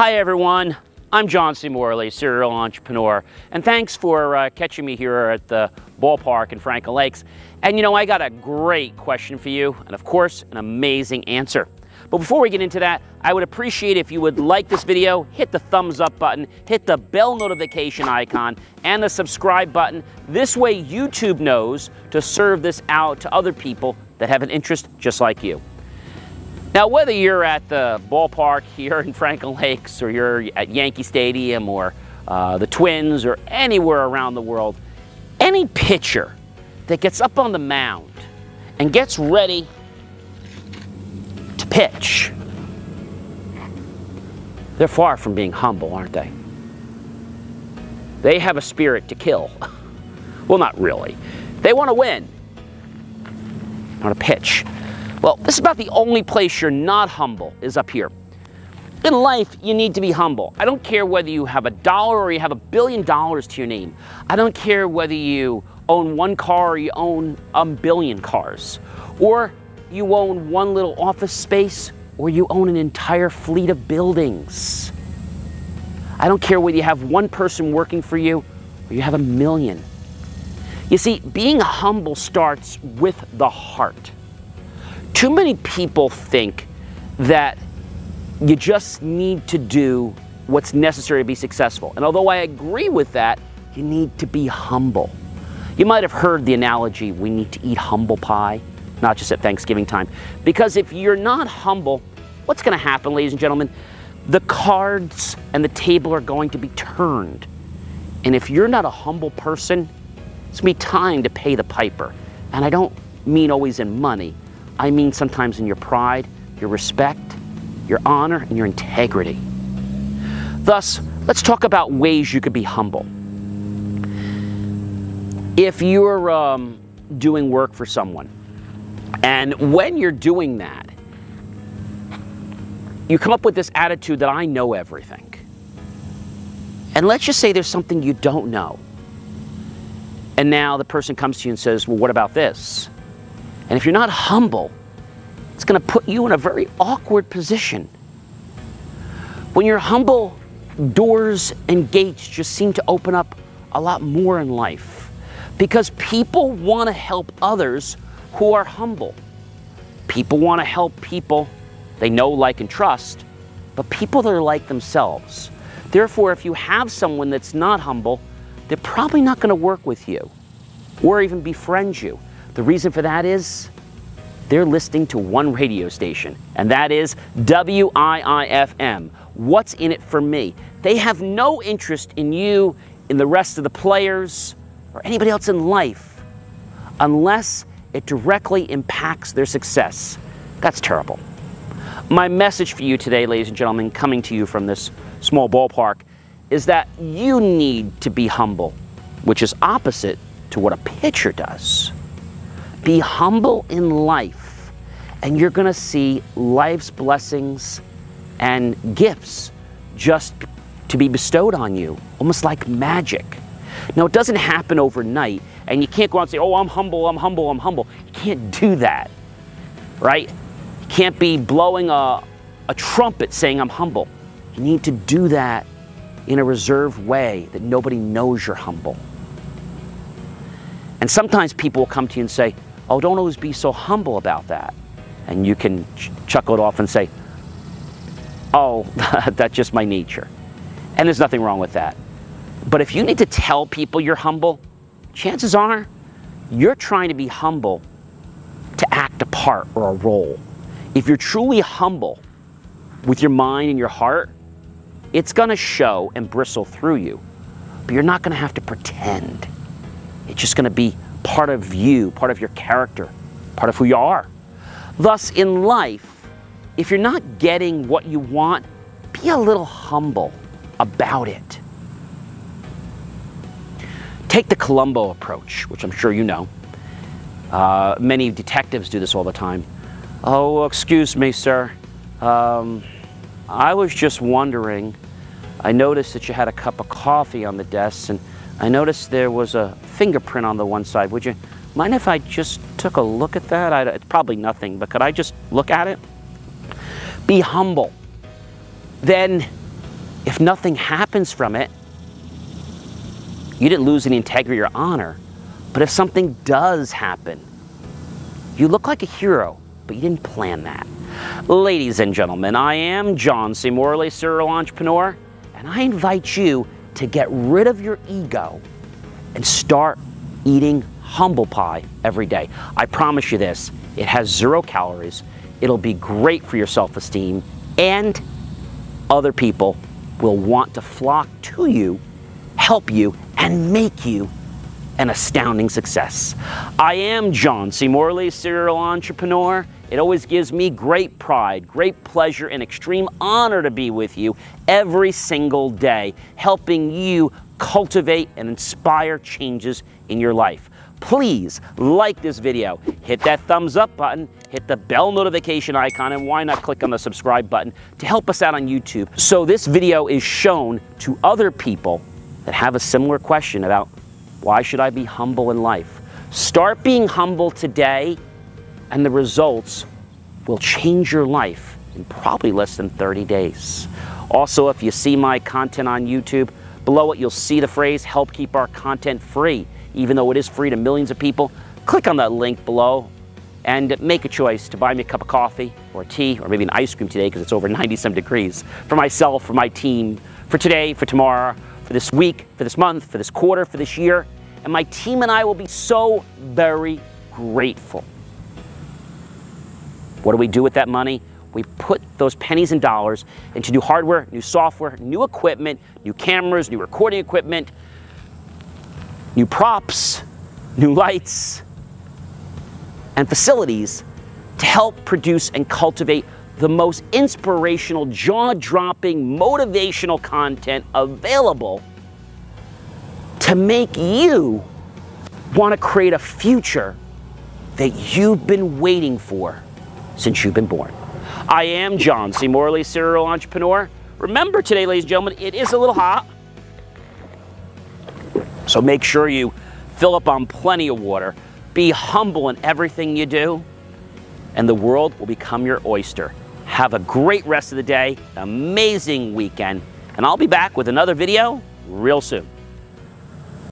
Hi everyone, I'm John C. Morley, serial entrepreneur, and thanks for uh, catching me here at the ballpark in Franklin Lakes. And you know, I got a great question for you, and of course, an amazing answer. But before we get into that, I would appreciate if you would like this video, hit the thumbs up button, hit the bell notification icon, and the subscribe button. This way YouTube knows to serve this out to other people that have an interest just like you. Now, whether you're at the ballpark here in Franklin Lakes, or you're at Yankee Stadium, or uh, the Twins, or anywhere around the world, any pitcher that gets up on the mound and gets ready to pitch, they're far from being humble, aren't they? They have a spirit to kill. well, not really. They want to win, not a pitch. Well, this is about the only place you're not humble is up here. In life, you need to be humble. I don't care whether you have a dollar or you have a billion dollars to your name. I don't care whether you own one car or you own a billion cars. Or you own one little office space or you own an entire fleet of buildings. I don't care whether you have one person working for you or you have a million. You see, being humble starts with the heart. Too many people think that you just need to do what's necessary to be successful. And although I agree with that, you need to be humble. You might have heard the analogy we need to eat humble pie, not just at Thanksgiving time. Because if you're not humble, what's going to happen, ladies and gentlemen? The cards and the table are going to be turned. And if you're not a humble person, it's going to be time to pay the piper. And I don't mean always in money, I mean sometimes in your pride, your respect, your honor, and your integrity. Thus, let's talk about ways you could be humble. If you're um, doing work for someone, and when you're doing that, you come up with this attitude that I know everything. And let's just say there's something you don't know. And now the person comes to you and says, Well, what about this? And if you're not humble, it's going to put you in a very awkward position. When you're humble, doors and gates just seem to open up a lot more in life because people want to help others who are humble. People want to help people they know, like, and trust, but people that are like themselves. Therefore, if you have someone that's not humble, they're probably not going to work with you or even befriend you. The reason for that is they're listening to one radio station, and that is WIIFM. What's in it for me? They have no interest in you, in the rest of the players, or anybody else in life, unless it directly impacts their success. That's terrible. My message for you today, ladies and gentlemen, coming to you from this small ballpark, is that you need to be humble, which is opposite to what a pitcher does. Be humble in life, and you're going to see life's blessings and gifts just to be bestowed on you, almost like magic. Now, it doesn't happen overnight, and you can't go out and say, Oh, I'm humble, I'm humble, I'm humble. You can't do that, right? You can't be blowing a, a trumpet saying, I'm humble. You need to do that in a reserved way that nobody knows you're humble. And sometimes people will come to you and say, Oh, don't always be so humble about that. And you can ch chuckle it off and say, Oh, that's just my nature. And there's nothing wrong with that. But if you need to tell people you're humble, chances are you're trying to be humble to act a part or a role. If you're truly humble with your mind and your heart, it's going to show and bristle through you. But you're not going to have to pretend. It's just going to be part of you, part of your character, part of who you are. Thus, in life, if you're not getting what you want, be a little humble about it. Take the Columbo approach, which I'm sure you know. Uh, many detectives do this all the time. Oh, excuse me, sir. Um, I was just wondering. I noticed that you had a cup of coffee on the desk, and I noticed there was a fingerprint on the one side. Would you mind if I just took a look at that? I, it's probably nothing, but could I just look at it? Be humble. Then if nothing happens from it, you didn't lose any integrity or honor. But if something does happen, you look like a hero, but you didn't plan that. Ladies and gentlemen, I am John. Morley, serial entrepreneur, and I invite you to get rid of your ego and start eating humble pie every day. I promise you this, it has zero calories, it'll be great for your self-esteem, and other people will want to flock to you, help you, and make you an astounding success. I am John C. Morley, serial entrepreneur. It always gives me great pride, great pleasure, and extreme honor to be with you every single day, helping you cultivate and inspire changes in your life. Please like this video, hit that thumbs up button, hit the bell notification icon, and why not click on the subscribe button to help us out on YouTube so this video is shown to other people that have a similar question about why should I be humble in life? Start being humble today, and the results will change your life in probably less than 30 days. Also, if you see my content on YouTube, below it you'll see the phrase help keep our content free. Even though it is free to millions of people, click on that link below and make a choice to buy me a cup of coffee or tea or maybe an ice cream today because it's over 90 some degrees for myself, for my team, for today, for tomorrow, for this week, for this month, for this quarter, for this year. And my team and I will be so very grateful. What do we do with that money? We put those pennies and dollars into new hardware, new software, new equipment, new cameras, new recording equipment, new props, new lights, and facilities to help produce and cultivate the most inspirational, jaw dropping, motivational content available to make you want to create a future that you've been waiting for since you've been born. I am John C. Morley, serial entrepreneur. Remember today, ladies and gentlemen, it is a little hot. So make sure you fill up on plenty of water. Be humble in everything you do, and the world will become your oyster. Have a great rest of the day, amazing weekend, and I'll be back with another video real soon.